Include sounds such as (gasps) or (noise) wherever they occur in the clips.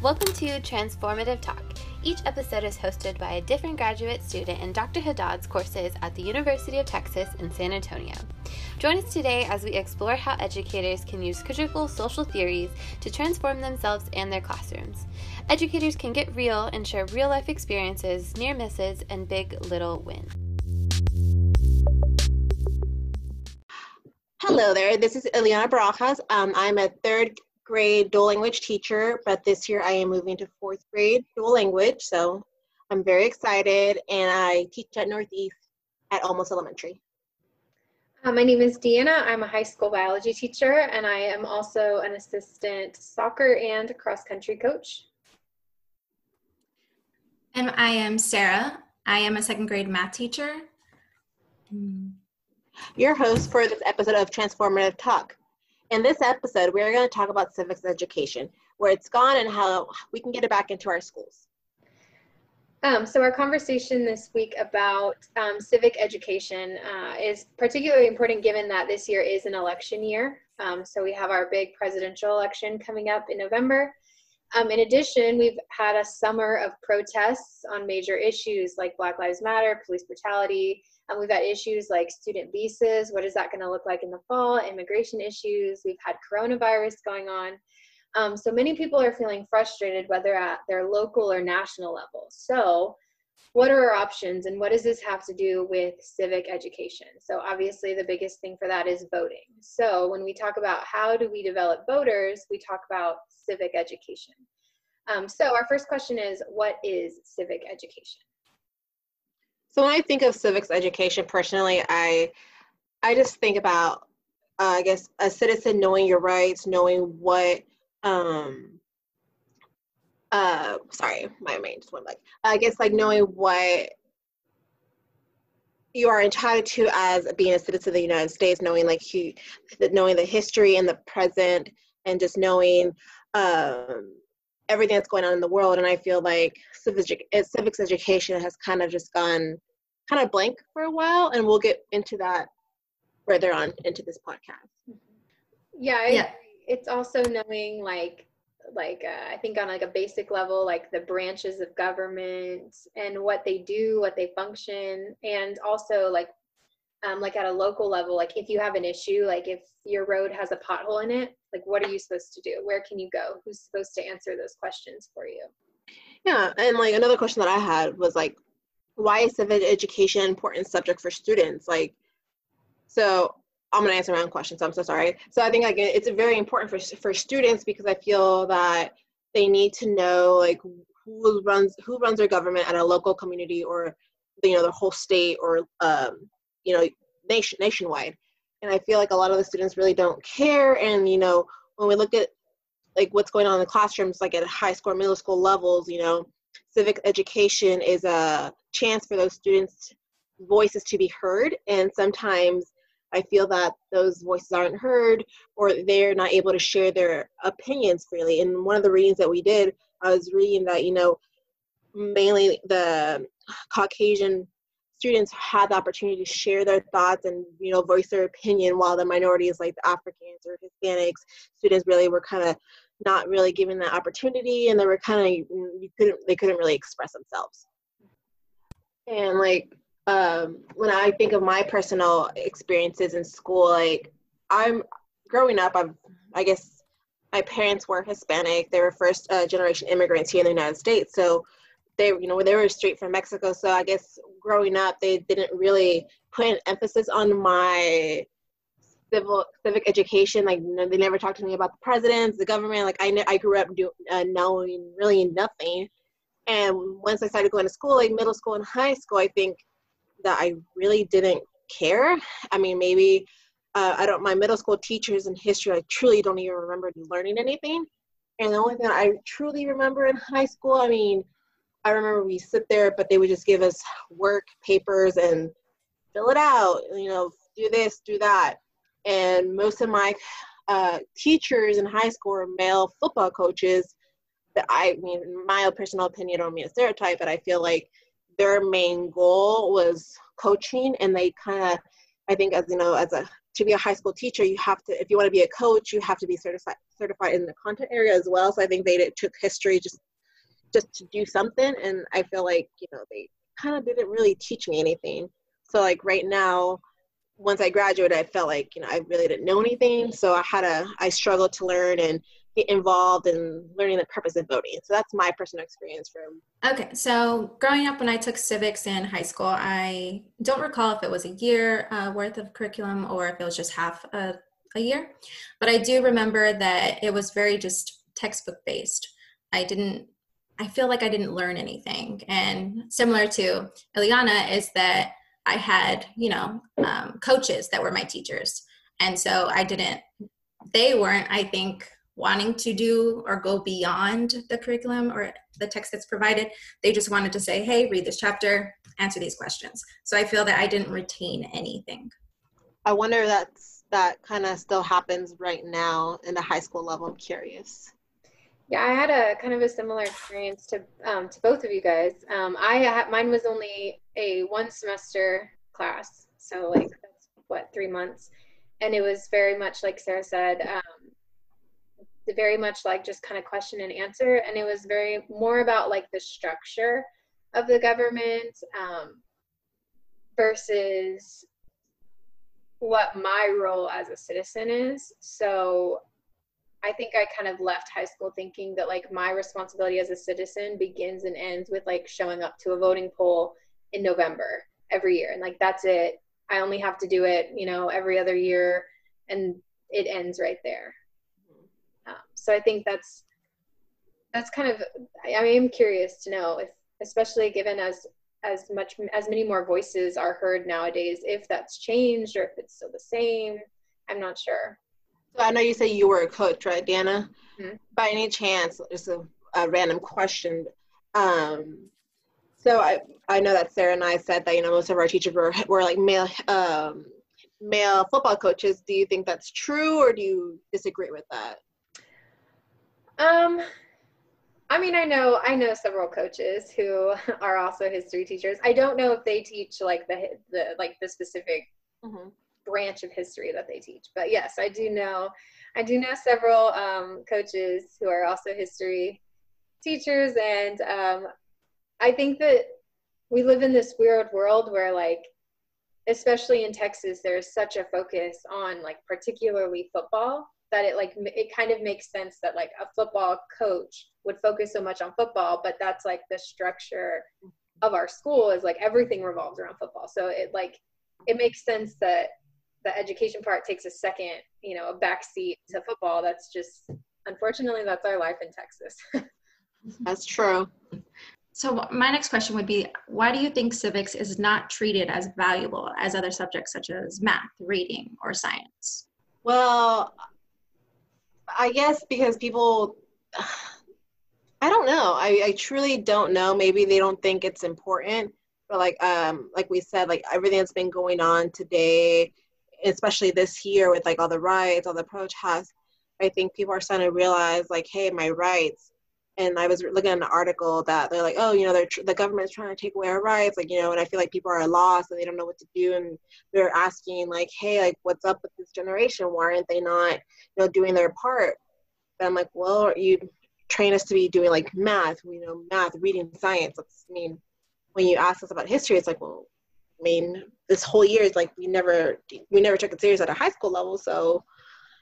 Welcome to Transformative Talk. Each episode is hosted by a different graduate student in Dr. Haddad's courses at the University of Texas in San Antonio. Join us today as we explore how educators can use critical social theories to transform themselves and their classrooms. Educators can get real and share real life experiences, near misses, and big little wins. Hello there, this is Iliana Barajas. Um, I'm a third grade dual language teacher, but this year I am moving to fourth grade dual language. So I'm very excited and I teach at Northeast at Almost Elementary. Uh, my name is Deanna. I'm a high school biology teacher and I am also an assistant soccer and cross country coach. And I am Sarah. I am a second grade math teacher. Your host for this episode of Transformative Talk. In this episode, we're going to talk about civics education, where it's gone and how we can get it back into our schools. Um, so our conversation this week about um, civic education uh, is particularly important given that this year is an election year. Um, so we have our big presidential election coming up in November. Um, in addition, we've had a summer of protests on major issues like Black Lives Matter, police brutality, um, we've had issues like student visas. What is that going to look like in the fall? Immigration issues. We've had coronavirus going on. Um, so many people are feeling frustrated, whether at their local or national level. So, what are our options, and what does this have to do with civic education? So, obviously, the biggest thing for that is voting. So, when we talk about how do we develop voters, we talk about civic education. Um, so, our first question is what is civic education? So when I think of civics education personally, I I just think about uh, I guess a citizen knowing your rights, knowing what um uh sorry, my mind just went like I guess like knowing what you are entitled to as being a citizen of the United States, knowing like who, knowing the history and the present, and just knowing um, everything that's going on in the world. And I feel like civics, civics education has kind of just gone kind of blank for a while, and we'll get into that further on into this podcast. Yeah, yeah. it's also knowing like like uh, I think on like a basic level, like the branches of government and what they do, what they function, and also like um, like at a local level, like if you have an issue, like if your road has a pothole in it, like what are you supposed to do? Where can you go? Who's supposed to answer those questions for you? Yeah, and like another question that I had was like, why is civic education an important subject for students? Like, so I'm gonna answer my own question, so I'm so sorry. So I think like it's very important for for students because I feel that they need to know like who runs who runs their government at a local community or you know the whole state or um, you know nation nationwide. And I feel like a lot of the students really don't care. And you know when we look at like what's going on in the classrooms, like at high school, middle school levels, you know, civic education is a chance for those students' voices to be heard. And sometimes I feel that those voices aren't heard or they're not able to share their opinions freely. And one of the readings that we did, I was reading that, you know, mainly the Caucasian students had the opportunity to share their thoughts and you know voice their opinion while the minorities like the africans or hispanics students really were kind of not really given that opportunity and they were kind of you couldn't they couldn't really express themselves and like um, when i think of my personal experiences in school like i'm growing up i'm i guess my parents were hispanic they were first uh, generation immigrants here in the united states so they you know they were straight from mexico so i guess growing up they didn't really put an emphasis on my civil civic education. Like you know, they never talked to me about the presidents, the government. Like I, I grew up do, uh, knowing really nothing. And once I started going to school, like middle school and high school, I think that I really didn't care. I mean, maybe uh, I don't. My middle school teachers in history, I truly don't even remember learning anything. And the only thing I truly remember in high school, I mean, I remember we sit there, but they would just give us work, papers, and fill it out. You know, do this, do that and most of my uh, teachers in high school were male football coaches I mean, my personal opinion, don't mean a stereotype, but I feel like their main goal was coaching, and they kind of, I think, as you know, as a to be a high school teacher, you have to, if you want to be a coach, you have to be certified certified in the content area as well. So I think they took history just just to do something, and I feel like you know they kind of didn't really teach me anything. So like right now, once I graduated, I felt like you know I really didn't know anything. So I had a I struggled to learn and get involved in learning the purpose of voting. So that's my personal experience from. Okay, so growing up when I took civics in high school, I don't recall if it was a year uh, worth of curriculum or if it was just half a, a year, but I do remember that it was very just textbook based. I didn't. I feel like I didn't learn anything, and similar to Iliana is that I had, you know, um, coaches that were my teachers. And so I didn't, they weren't, I think, wanting to do or go beyond the curriculum or the text that's provided. They just wanted to say, hey, read this chapter, answer these questions. So I feel that I didn't retain anything. I wonder if that's that kind of still happens right now in the high school level. I'm curious. Yeah, I had a kind of a similar experience to um, to both of you guys. Um, I had, mine was only a one semester class, so like that's what three months, and it was very much like Sarah said, um, very much like just kind of question and answer and it was very more about like the structure of the government um, versus what my role as a citizen is. So i think i kind of left high school thinking that like my responsibility as a citizen begins and ends with like showing up to a voting poll in november every year and like that's it. I only have to do it you know every other year and it ends right there so I think that's that's kind of I, I am curious to know if, especially given as as much as many more voices are heard nowadays, if that's changed or if it's still the same. I'm not sure. So I know you say you were a coach, right, Deanna? Mm-hmm. By any chance, just a, a random question. Um, so I I know that Sarah and I said that you know most of our teachers were were like male um, male football coaches. Do you think that's true, or do you disagree with that? Um, I mean, I know I know several coaches who (laughs) are also history teachers. I don't know if they teach like the the like the specific mm-hmm. branch of history that they teach, but yes, I do know I do know several um, coaches who are also history teachers, and um, I think that we live in this weird world where like especially in Texas, there's such a focus on like particularly football that it like it kind of makes sense that like a football coach would focus so much on football but that's like the structure of our school is like everything revolves around football. So it like it makes sense that the education part takes a second you know a backseat to football. That's just unfortunately that's our life in texas. (laughs) That's true. So my next question would be why do you think civics is not treated as valuable as other subjects such as math reading or science? Well I guess because people, (sighs) I don't know. I, I truly don't know. Maybe they don't think it's important. But like um like we said, like everything that's been going on today, especially this year with like all the riots, all the protests, I think people are starting to realize like, hey, my rights. And I was looking at an article that they're like, oh, you know, they're tr- the government's trying to take away our rights, like, you know, and I feel like people are lost and they don't know what to do, and they're asking like, hey, like, what's up with this generation? Why aren't they not, you know, doing their part? And I'm like, well, you train us to be doing like math, you know, math, reading, science. That's, I mean, when you ask us about history, it's like, well, I mean, this whole year is like we never we never took it serious at a high school level. So,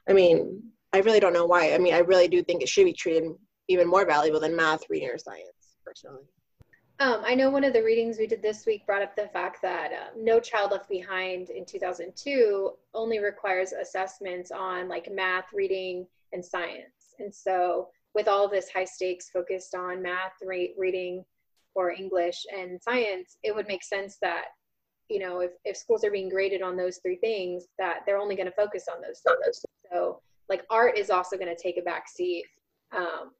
I mean, I really don't know why. I mean, I really do think it should be treated even more valuable than math, reading, or science, personally. Um, I know one of the readings we did this week brought up the fact that uh, No Child Left Behind in 2002 only requires assessments on like math, reading, and science. And so, with all this high stakes focused on math, re- reading, or English and science, it would make sense that, you know, if, if schools are being graded on those three things, that they're only going to focus on those things. So, like, art is also going to take a back seat. Um,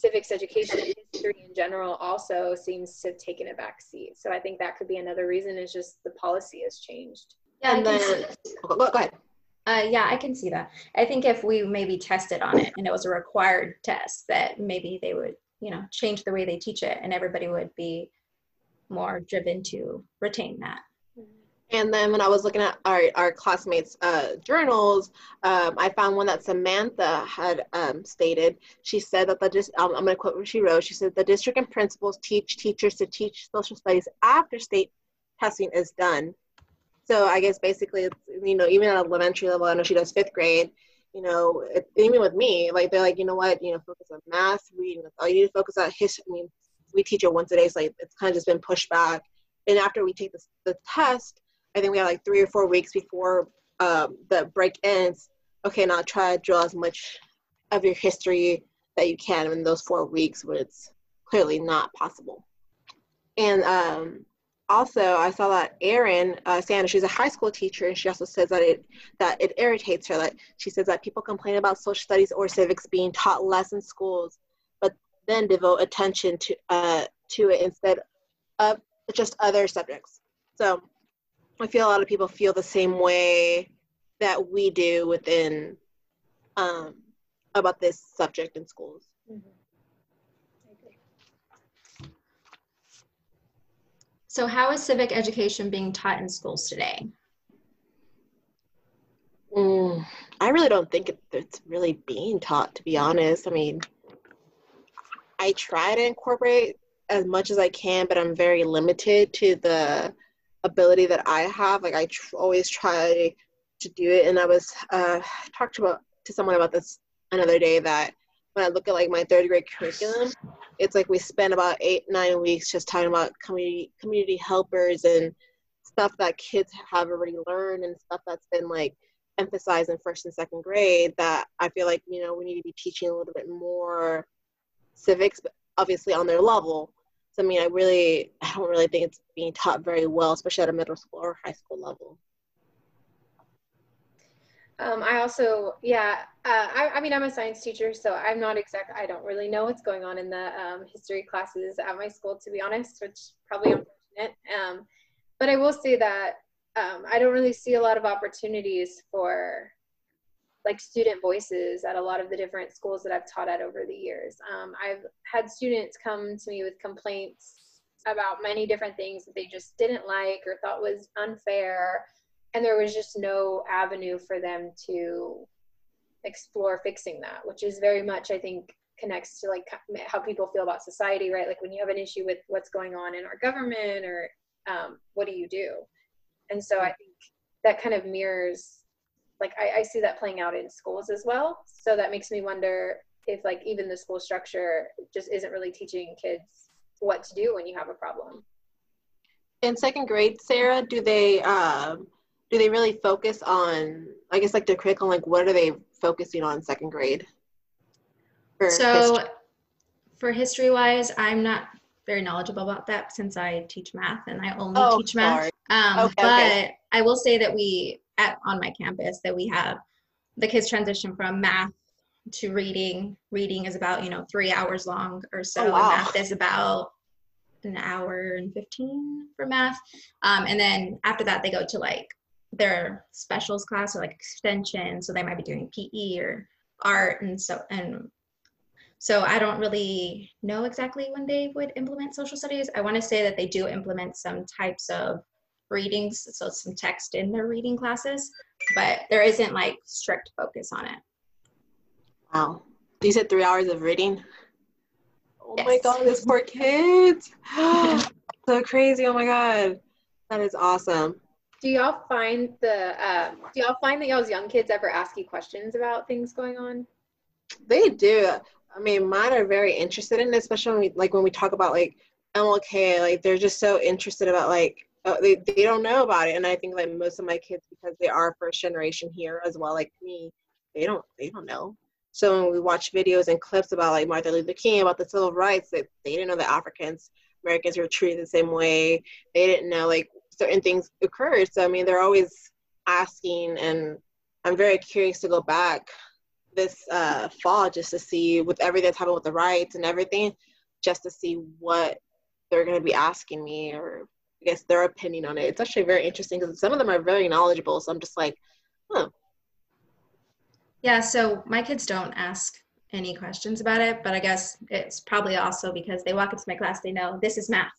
civics education and history in general also seems to have taken a back seat. So, I think that could be another reason is just the policy has changed. Yeah, and then, go, go ahead. Uh, yeah, I can see that. I think if we maybe tested on it and it was a required test, that maybe they would, you know, change the way they teach it, and everybody would be more driven to retain that. And then when I was looking at our, our classmates' uh, journals, um, I found one that Samantha had um, stated. She said that the just um, I'm going to quote what she wrote. She said the district and principals teach teachers to teach social studies after state testing is done. So I guess basically, it's, you know, even at elementary level, I know she does fifth grade. You know, it, even with me, like they're like, you know what, you know, focus on math, reading. All you need to focus on history. I mean, we teach it once a day, so like it's kind of just been pushed back. And after we take the, the test, I think we have like three or four weeks before um, the break ends. Okay, now try to draw as much of your history that you can in those four weeks when it's clearly not possible. And um, also, I saw that Erin uh, Sanders, she's a high school teacher, and she also says that it that it irritates her. That she says that people complain about social studies or civics being taught less in schools, but then devote attention to uh, to it instead of just other subjects. So I feel a lot of people feel the same way that we do within um, about this subject in schools. Mm-hmm. So, how is civic education being taught in schools today? Mm, I really don't think it, it's really being taught, to be honest. I mean, I try to incorporate as much as I can, but I'm very limited to the ability that I have. Like I tr- always try to do it, and I was uh, talked about to someone about this another day that when I look at like my third grade curriculum, it's like we spend about eight nine weeks just talking about community community helpers and stuff that kids have already learned and stuff that's been like emphasized in first and second grade that I feel like you know we need to be teaching a little bit more civics, but obviously on their level. I mean, I really, I don't really think it's being taught very well, especially at a middle school or high school level. Um, I also, yeah, uh, I, I, mean, I'm a science teacher, so I'm not exact. I don't really know what's going on in the um, history classes at my school, to be honest, which probably unfortunate. Um, but I will say that um, I don't really see a lot of opportunities for like student voices at a lot of the different schools that I've taught at over the years. Um, I've had students come to me with complaints about many different things that they just didn't like or thought was unfair, and there was just no avenue for them to explore fixing that, which is very much, I think, connects to like how people feel about society, right? Like when you have an issue with what's going on in our government or um, what do you do? And so I think that kind of mirrors like I, I see that playing out in schools as well. So that makes me wonder if like even the school structure just isn't really teaching kids what to do when you have a problem. In second grade, Sarah, do they um, do they really focus on I guess like the curriculum? Like what are they focusing on in second grade? For so history? for history wise, I'm not very knowledgeable about that since I teach math and I only oh, teach math. Um, okay, but okay. I will say that we at on my campus that we have the kids transition from math to reading. Reading is about you know three hours long or so. Oh, wow. And math is about an hour and 15 for math. Um, and then after that, they go to like their specials class or like extension. So they might be doing PE or art and so and so I don't really know exactly when they would implement social studies. I want to say that they do implement some types of readings, so some text in their reading classes, but there isn't like strict focus on it. Wow. You said three hours of reading? Oh yes. my god, this poor kids. (gasps) so crazy. Oh my god. That is awesome. Do y'all find the uh, do y'all find that y'all's young kids ever ask you questions about things going on? They do. I mean, mine are very interested in it, especially when we, like when we talk about like MLK. Like they're just so interested about like uh, they, they don't know about it and i think like most of my kids because they are first generation here as well like me they don't they don't know. So when we watch videos and clips about like martin luther king about the civil rights that they, they didn't know that africans americans were treated the same way. They didn't know like certain things occurred. So i mean they're always asking and i'm very curious to go back this uh, fall just to see with everything that's happened with the rights and everything just to see what they're going to be asking me or I guess their opinion on it. It's actually very interesting because some of them are very knowledgeable. So I'm just like, huh. Yeah, so my kids don't ask any questions about it, but I guess it's probably also because they walk into my class, they know this is math.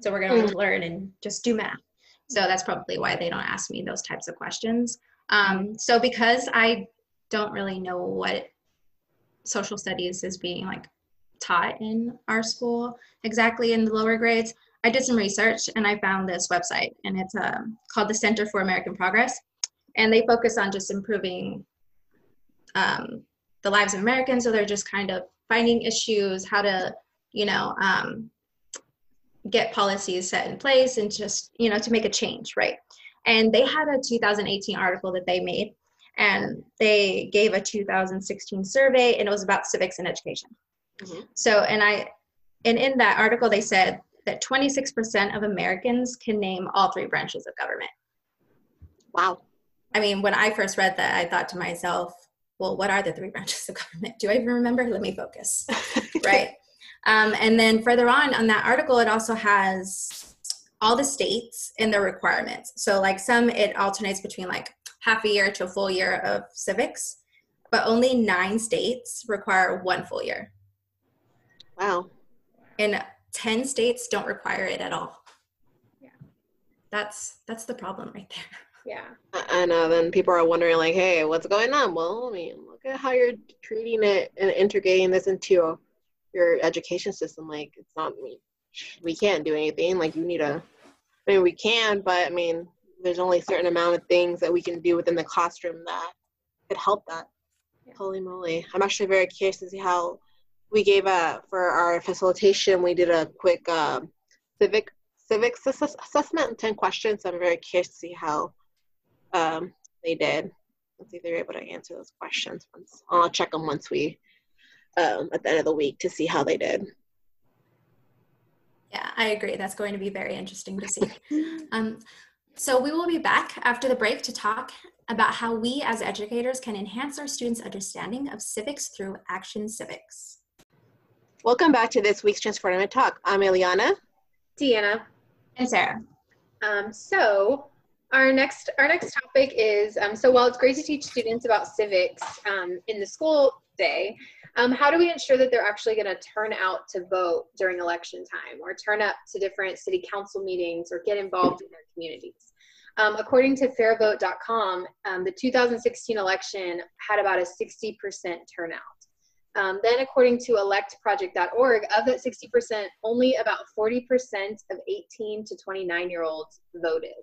So we're going to mm. learn and just do math. So that's probably why they don't ask me those types of questions. Um, so because I don't really know what social studies is being like taught in our school exactly in the lower grades, I did some research and I found this website and it's um, called the Center for American Progress. And they focus on just improving um, the lives of Americans. So they're just kind of finding issues, how to, you know, um, get policies set in place and just, you know, to make a change, right? And they had a 2018 article that they made and they gave a 2016 survey and it was about civics and education. Mm-hmm. So, and I, and in that article, they said that 26% of Americans can name all three branches of government. Wow. I mean, when I first read that, I thought to myself, well, what are the three (laughs) branches of government? Do I even remember? Let me focus. (laughs) right. Um, and then further on on that article, it also has all the states and their requirements. So, like some, it alternates between like half a year to a full year of civics, but only nine states require one full year. Wow. And 10 states don't require it at all. Yeah. That's that's the problem right there. Yeah. And uh, then people are wondering like, hey, what's going on? Well, I mean, look at how you're treating it and integrating this into your education system. Like, it's not I mean, we can't do anything. Like, you need a. I mean, we can, but I mean, there's only a certain amount of things that we can do within the classroom that could help that. Yeah. Holy moly! I'm actually very curious to see how we gave a for our facilitation. We did a quick um, civic civics ass- assessment, ten questions. So I'm very curious to see how um, they did. Let's see if they're able to answer those questions. Once I'll check them once we um, at the end of the week to see how they did. Yeah, I agree. That's going to be very interesting to see. Um, so we will be back after the break to talk about how we as educators can enhance our students' understanding of civics through Action Civics. Welcome back to this week's Transformative Talk. I'm Iliana. Deanna. And Sarah. Um, so our next our next topic is um, so while it's great to teach students about civics um, in the school day, um, how do we ensure that they're actually going to turn out to vote during election time or turn up to different city council meetings or get involved in their communities? Um, according to fairvote.com, um, the 2016 election had about a 60% turnout. Um, then, according to electproject.org, of that 60%, only about 40% of 18 to 29 year olds voted.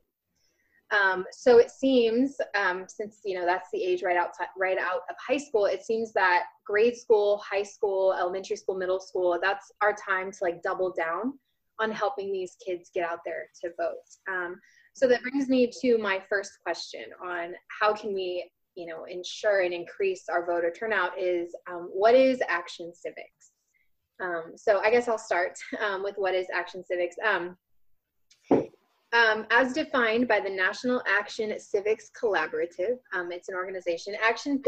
Um, so it seems, um, since you know that's the age right outside, right out of high school, it seems that grade school, high school, elementary school, middle school, that's our time to like double down on helping these kids get out there to vote. Um, so that brings me to my first question on how can we you know ensure and increase our voter turnout is um, what is action civics? Um, so i guess i'll start (laughs) um, with what is action civics? Um, um, as defined by the national action civics collaborative um, it's an organization action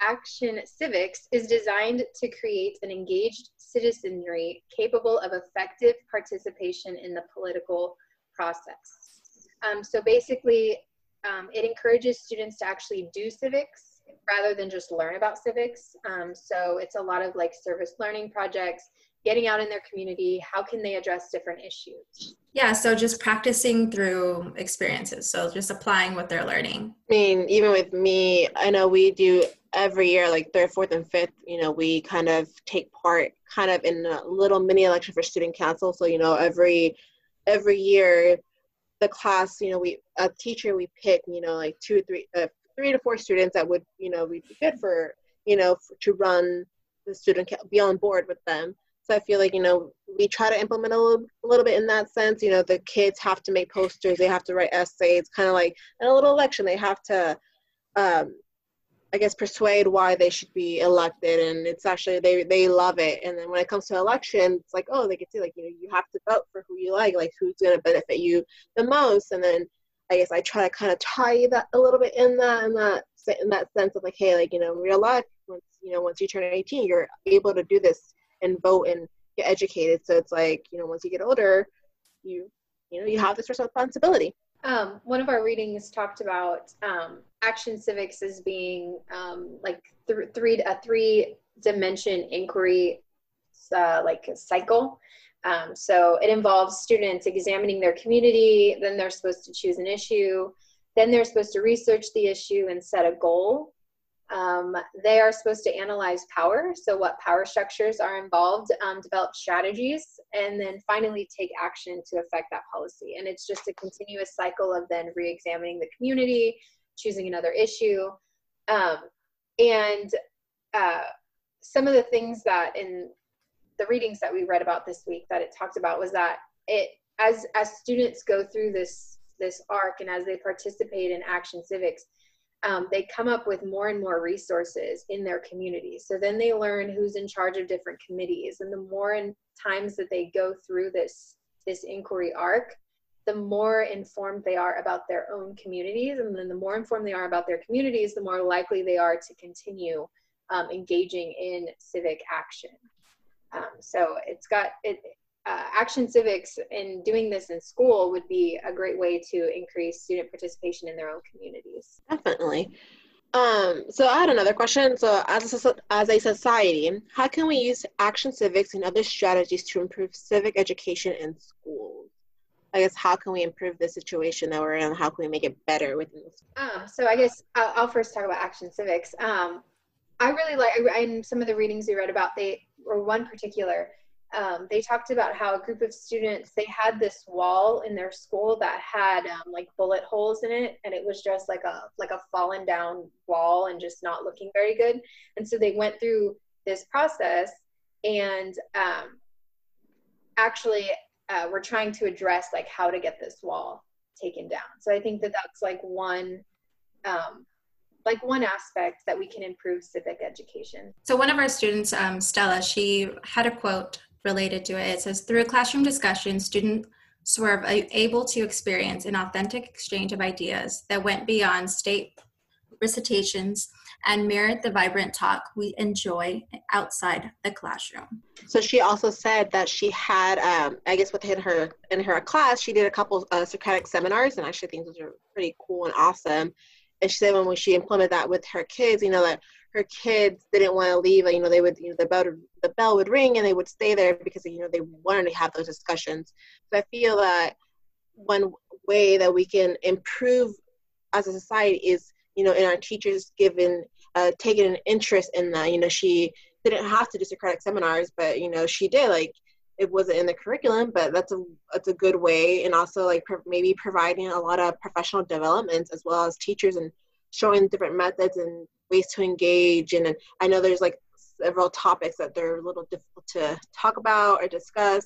action civics is designed to create an engaged citizenry capable of effective participation in the political process. So basically um, it encourages students to actually do civics rather than just learn about civics. Um, so it's a lot of like service learning projects, getting out in their community. How can they address different issues? Yeah, so just practicing through experiences. So just applying what they're learning. I mean, even with me, I know we do every year, like third, fourth, and fifth, you know, we kind of take part kind of in a little mini election for student council. So, you know, every every year the class, you know, we a teacher we pick, you know, like two or three, uh, three to four students that would, you know, we'd be good for, you know, to run the student be on board with them. So I feel like you know we try to implement a little, a little bit in that sense. You know, the kids have to make posters, they have to write essays, kind of like in a little election, they have to um, I guess persuade why they should be elected and it's actually they they love it. And then when it comes to election it's like oh they can see like you know you have to vote for who you like like who's going to benefit you the most? And then I guess I try to kind of tie that a little bit in that in that in that sense of like hey like you know in real life once you know once you turn 18 you're able to do this and vote and get educated. So it's like you know once you get older you you know you have this responsibility. Um, one of our readings talked about um, action civics as being um, like th- three a three dimension inquiry uh, like cycle. Um, so it involves students examining their community, then they're supposed to choose an issue, then they're supposed to research the issue and set a goal. Um, they are supposed to analyze power, so what power structures are involved, um, develop strategies, and then finally take action to affect that policy. And it's just a continuous cycle of then re examining the community, choosing another issue. Um, and uh, some of the things that in the readings that we read about this week that it talked about was that it as as students go through this this arc and as they participate in action civics um, they come up with more and more resources in their communities so then they learn who's in charge of different committees and the more in times that they go through this this inquiry arc the more informed they are about their own communities and then the more informed they are about their communities the more likely they are to continue um, engaging in civic action um, so it's got it. Uh, action civics and doing this in school would be a great way to increase student participation in their own communities. Definitely. Um, so I had another question. So as a, as a society, how can we use action civics and other strategies to improve civic education in schools? I guess how can we improve the situation that we're in? How can we make it better within? Um, so I guess I'll, I'll, first talk about action civics. Um, I really like in some of the readings we read about they or one particular um, they talked about how a group of students they had this wall in their school that had um, like bullet holes in it and it was just like a like a fallen down wall and just not looking very good and so they went through this process and um, actually uh, we're trying to address like how to get this wall taken down so i think that that's like one um, like one aspect that we can improve civic education. So one of our students, um, Stella, she had a quote related to it. It says, through a classroom discussion, students were able to experience an authentic exchange of ideas that went beyond state recitations and mirrored the vibrant talk we enjoy outside the classroom. So she also said that she had, um, I guess, within her in her class, she did a couple uh, Socratic seminars, and I actually think those are pretty cool and awesome and she said when she implemented that with her kids, you know, that her kids didn't want to leave. You know, they would, you know, the bell, the bell would ring and they would stay there because, you know, they wanted to have those discussions. So I feel that one way that we can improve as a society is, you know, in our teachers given, uh, taking an interest in that. You know, she didn't have to do Socratic seminars, but, you know, she did like, it wasn't in the curriculum, but that's a that's a good way, and also like maybe providing a lot of professional developments as well as teachers and showing different methods and ways to engage. And, and I know there's like several topics that they're a little difficult to talk about or discuss.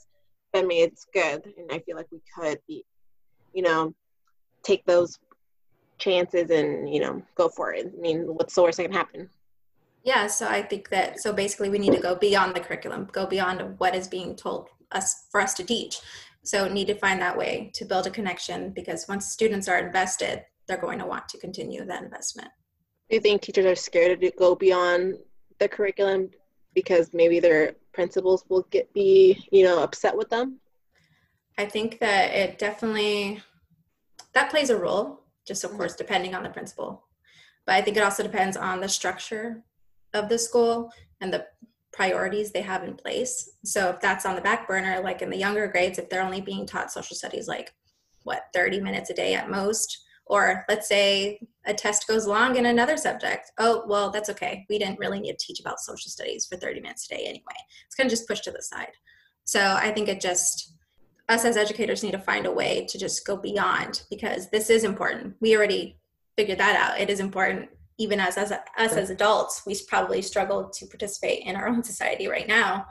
But I mean, it's good, and I feel like we could be, you know, take those chances and you know go for it. I mean, what's the worst that can happen? Yeah, so I think that so basically we need to go beyond the curriculum, go beyond what is being told us for us to teach. So need to find that way to build a connection because once students are invested, they're going to want to continue that investment. Do you think teachers are scared to go beyond the curriculum because maybe their principals will get be, you know, upset with them? I think that it definitely that plays a role, just of mm-hmm. course depending on the principal. But I think it also depends on the structure of the school and the priorities they have in place. So if that's on the back burner, like in the younger grades, if they're only being taught social studies like what 30 minutes a day at most, or let's say a test goes long in another subject. Oh, well, that's okay. We didn't really need to teach about social studies for 30 minutes a day anyway. It's kind of just pushed to the side. So I think it just, us as educators need to find a way to just go beyond because this is important. We already figured that out. It is important even as, as us as adults, we probably struggle to participate in our own (laughs) society right now.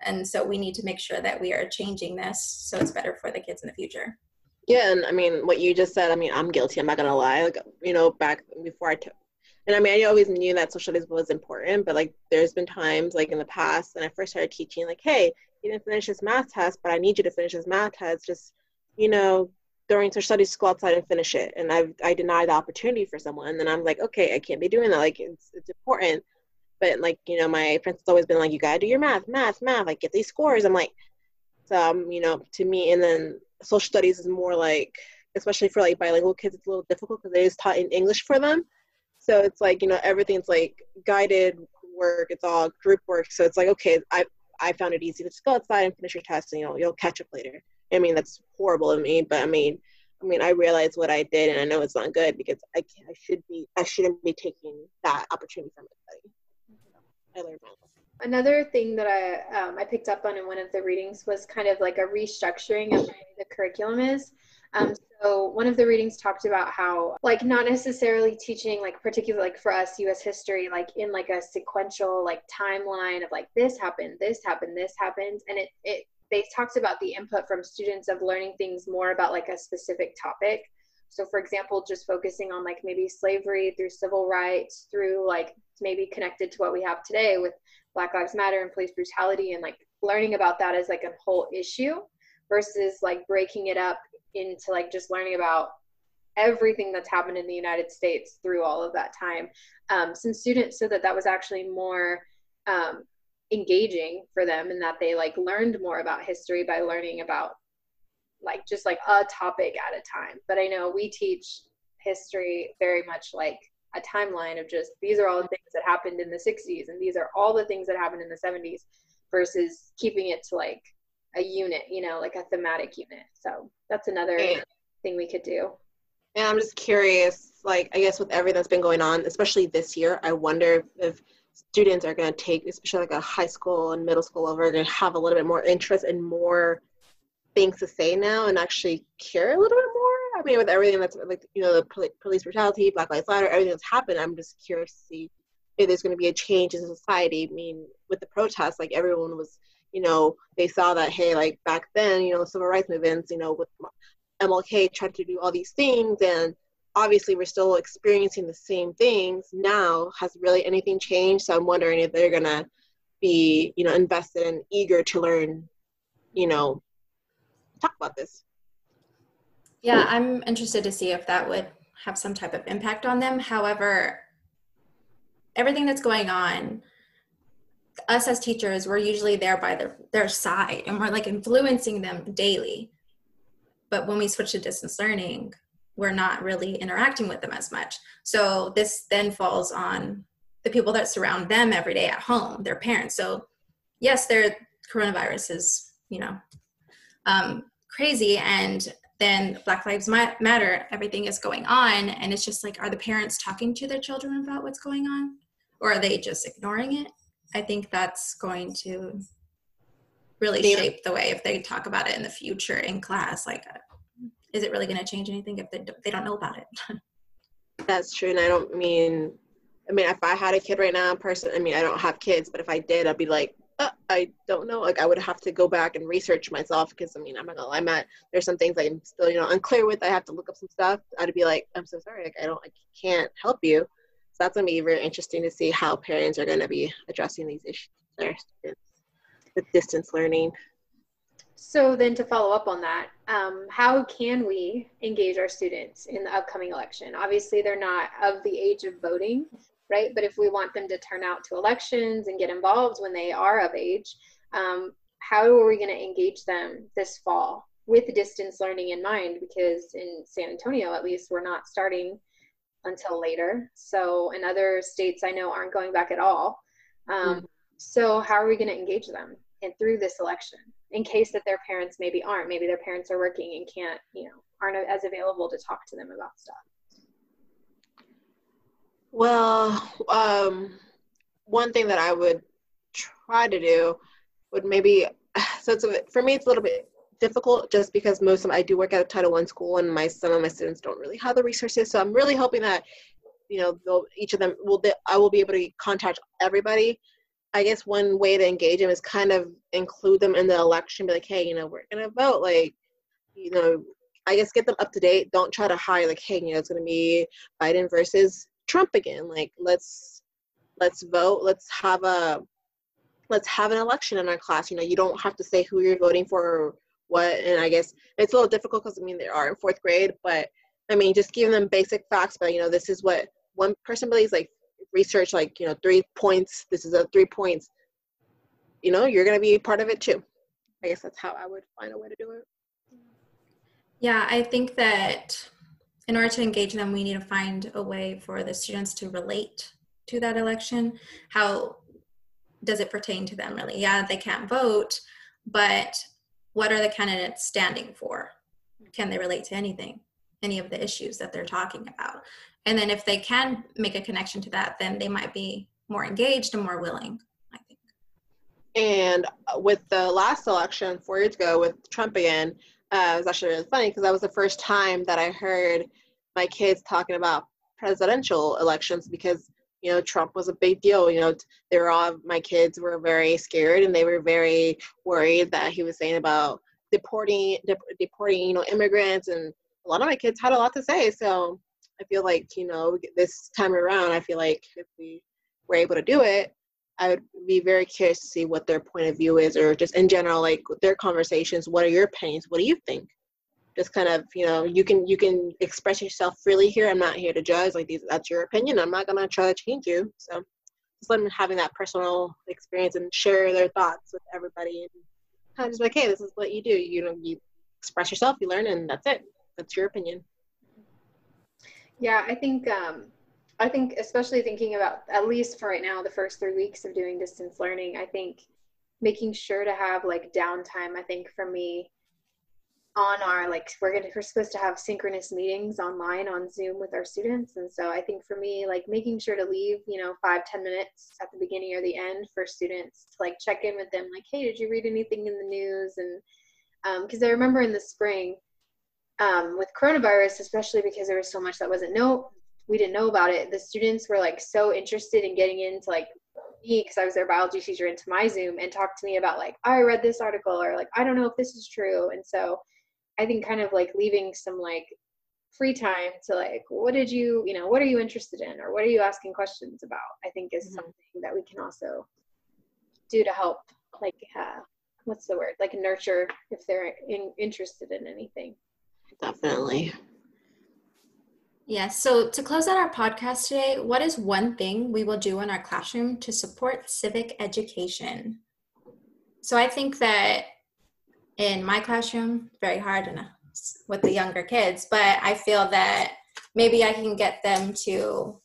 And so we need to make sure that we are changing this so it's better for the kids in the future. Yeah, and I mean, what you just said, I mean, I'm guilty. I'm not gonna lie. Like, you know, back before I took, and I mean, I always knew that social studies was important, but like, there's been times, like in the past, when I first started teaching, like, hey, you didn't finish this math test, but I need you to finish this math test. Just, you know, during social studies go outside and finish it. And i i deny the opportunity for someone. And then i'm like okay i can't be doing that. Like it's, it's important. But like you know my friends always been like you gotta do your math math math like get these scores. I'm like so um you know to me and then social studies is more like especially for like bilingual kids it's a little difficult because it is taught in english for them. So it's like you know everything's like guided work. It's all group work. So it's like okay i I found it easy to just go outside and finish your test, and you know, you'll catch up later. I mean, that's horrible of me, but I mean, I mean, I realize what I did, and I know it's not good because I can, I should be I shouldn't be taking that opportunity from anybody. I learned my lesson. Another thing that I um, I picked up on in one of the readings was kind of like a restructuring of the curriculum is. Um, so one of the readings talked about how like not necessarily teaching like particularly like for us U.S. history like in like a sequential like timeline of like this happened, this happened, this happened, and it it they talked about the input from students of learning things more about like a specific topic. So for example, just focusing on like maybe slavery through civil rights through like maybe connected to what we have today with Black Lives Matter and police brutality and like learning about that as like a whole issue versus like breaking it up into like just learning about everything that's happened in the United States through all of that time. Um, some students said that that was actually more um, engaging for them and that they like learned more about history by learning about like just like a topic at a time. But I know we teach history very much like a timeline of just these are all the things that happened in the 60s and these are all the things that happened in the 70s versus keeping it to like a unit, you know, like a thematic unit. So that's another thing we could do. And I'm just curious, like, I guess with everything that's been going on, especially this year, I wonder if students are going to take, especially like a high school and middle school level, are going to have a little bit more interest and more things to say now and actually care a little bit more. I mean, with everything that's like, you know, the police brutality, Black Lives Matter, everything that's happened, I'm just curious to see if there's going to be a change in society. I mean, with the protests, like everyone was you know, they saw that, hey, like back then, you know, civil rights movements, you know, with MLK tried to do all these things and obviously we're still experiencing the same things now. Has really anything changed? So I'm wondering if they're to be, you know, invested and eager to learn, you know, talk about this. Yeah, I'm interested to see if that would have some type of impact on them. However, everything that's going on us as teachers, we're usually there by their, their side and we're like influencing them daily. But when we switch to distance learning, we're not really interacting with them as much. So this then falls on the people that surround them every day at home, their parents. So yes, their coronavirus is, you know, um, crazy. And then Black Lives Matter, everything is going on. And it's just like, are the parents talking to their children about what's going on? Or are they just ignoring it? I think that's going to really yeah. shape the way if they talk about it in the future in class. Like, is it really going to change anything if they, they don't know about it? (laughs) that's true. And I don't mean, I mean, if I had a kid right now, person, I mean, I don't have kids, but if I did, I'd be like, uh, I don't know. Like, I would have to go back and research myself because, I mean, I'm not gonna lie, I'm at, there's some things I'm still, you know, unclear with. I have to look up some stuff. I'd be like, I'm so sorry. Like, I don't, I can't help you that's going to be very interesting to see how parents are going to be addressing these issues with distance learning. So then to follow up on that, um, how can we engage our students in the upcoming election? Obviously, they're not of the age of voting, right? But if we want them to turn out to elections and get involved when they are of age, um, how are we going to engage them this fall with distance learning in mind? Because in San Antonio, at least, we're not starting until later. So in other states, I know aren't going back at all. Um, mm So how are we going to engage them and through this election in case that their parents maybe aren't? Maybe their parents are working and can't, you know, aren't as available to talk to them about stuff. Well, um, one thing that I would try to do would maybe (sighs) so it's a, for me it's a little bit difficult just because most of I do work at a Title One school and my some of my students don't really have the resources. So I'm really hoping that you know each of them will I will be able to contact everybody. I guess one way to engage them is kind of include them in the election. Be like, hey, you know, we're gonna vote. Like, you know, I guess get them up to date. Don't try to hide like, hey, you know, it's gonna be Biden versus Trump again. Like, let's let's vote. Let's have a let's have an election in our class. You know, you don't have to say who you're voting for what and i guess it's a little difficult because i mean they are in fourth grade but i mean just giving them basic facts but you know this is what one person believes like research like you know three points this is a three points. You know you're going to be part of it too. I guess that's how i would find a way to do it. Yeah i think that in order to engage them we need to find a way for the students to relate to that election. How does it pertain to them really? Yeah, they can't vote, but what are the candidates standing for? Can they relate to anything, any of the issues that they're talking about? And then if they can make a connection to that, then they might be more engaged and more willing, I think. And with the last election four years ago with Trump again, uh, it was actually really funny because that was the first time that I heard my kids talking about presidential elections because you know Trump was a big deal. You know, they were all my kids were very scared and they were very worried that he was saying about deporting deporting you know immigrants and a lot of my kids had a lot to say. So I feel like you know this time around, I feel like if we were able to do it, I would be very curious to see what their point of view is, or just in general, like their conversations. What are your opinions? What do you think? Just kind of, you know, you can you can express yourself freely here. I'm not here to judge. Like these, that's your opinion. I'm not gonna try to change you. So just them having that personal experience and share their thoughts with everybody, and kind of just like, hey, this is what you do. You know, you express yourself, you learn, and that's it. That's your opinion. Yeah, I think um, I think especially thinking about at least for right now the first three weeks of doing distance learning, I think making sure to have like downtime. I think for me on our like we're gonna we're supposed to have synchronous meetings online on Zoom with our students, and so I think for me like making sure to leave you know five ten minutes at the beginning or the end for students to like check in with them like hey did you read anything in the news and because um, I remember in the spring um, with coronavirus, especially because there was so much that wasn't know we didn't know about it. The students were like so interested in getting into like me because I was their biology teacher into my Zoom and talked to me about like I read this article or like I don't know if this is true. And so I think kind of like leaving some like free time to like what did you you know what are you interested in or what are you asking questions about I think is mm-hmm. something that we can also do to help like uh, what's the word like nurture if they're in, interested in anything definitely. Yeah, so to close out our podcast today, what is one thing we will do in our classroom to support civic education? So I think that in my classroom, very hard enough with the younger kids, but I feel that maybe I can get them to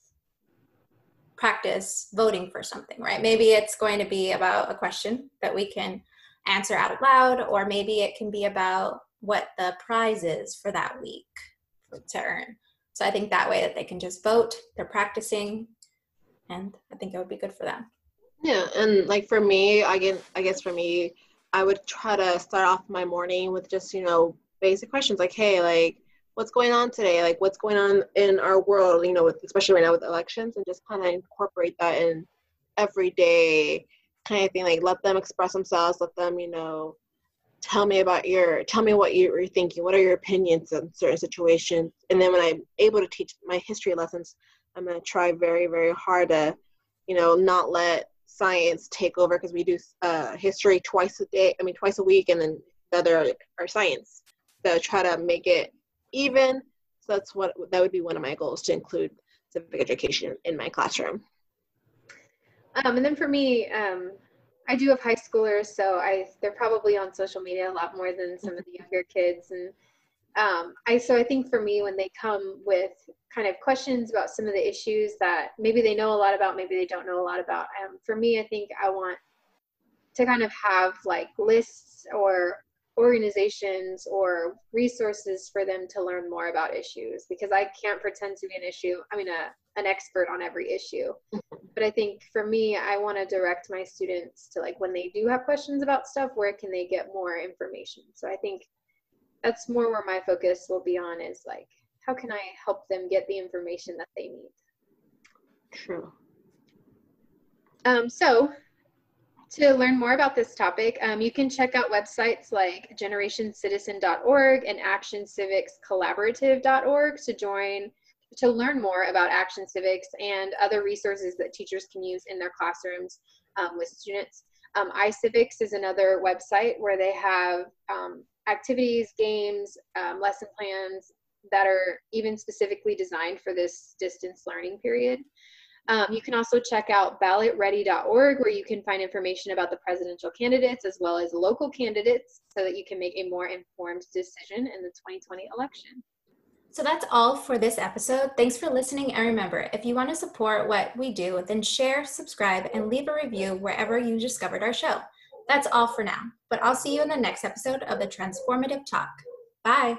practice voting for something, right? Maybe it's going to be about a question that we can answer out loud, or maybe it can be about what the prize is for that week to earn. So I think that way that they can just vote, they're practicing, and I think it would be good for them. Yeah, and like for me, I guess I guess for me, I would try to start off my morning with just you know basic questions like, hey, like what's going on today? Like what's going on in our world? You know, with, especially right now with elections, and just kind of incorporate that in everyday kind of thing. Like let them express themselves, let them you know tell me about your tell me what you're thinking what are your opinions on certain situations and then when i'm able to teach my history lessons i'm going to try very very hard to you know not let science take over because we do uh, history twice a day i mean twice a week and then the other are science. So try to make it even. So that's what that would be one of my goals to include civic education in my classroom. Um, and then for me um, I do have high schoolers, so I they're probably on social media a lot more than some of the younger kids, and um, I so I think for me when they come with kind of questions about some of the issues that maybe they know a lot about, maybe they don't know a lot about. Um, for me, I think I want to kind of have like lists or organizations or resources for them to learn more about issues because I can't pretend to be an issue. I mean, a an expert on every issue. But I think for me, I want to direct my students to like when they do have questions about stuff, where can they get more information? So I think that's more where my focus will be on is like, how can I help them get the information that they need? True. Um, so to learn more about this topic, um, you can check out websites like generationcitizen.org and actioncivicscollaborative.org to join to learn more about Action Civics and other resources that teachers can use in their classrooms um, with students. Um, iCivics is another website where they have um, activities, games, um, lesson plans that are even specifically designed for this distance learning period. Um, you can also check out ballotready.org where you can find information about the presidential candidates as well as local candidates so that you can make a more informed decision in the 2020 election. So that's all for this episode. Thanks for listening. And remember, if you want to support what we do, then share, subscribe, and leave a review wherever you discovered our show. That's all for now, but I'll see you in the next episode of the Transformative Talk. Bye.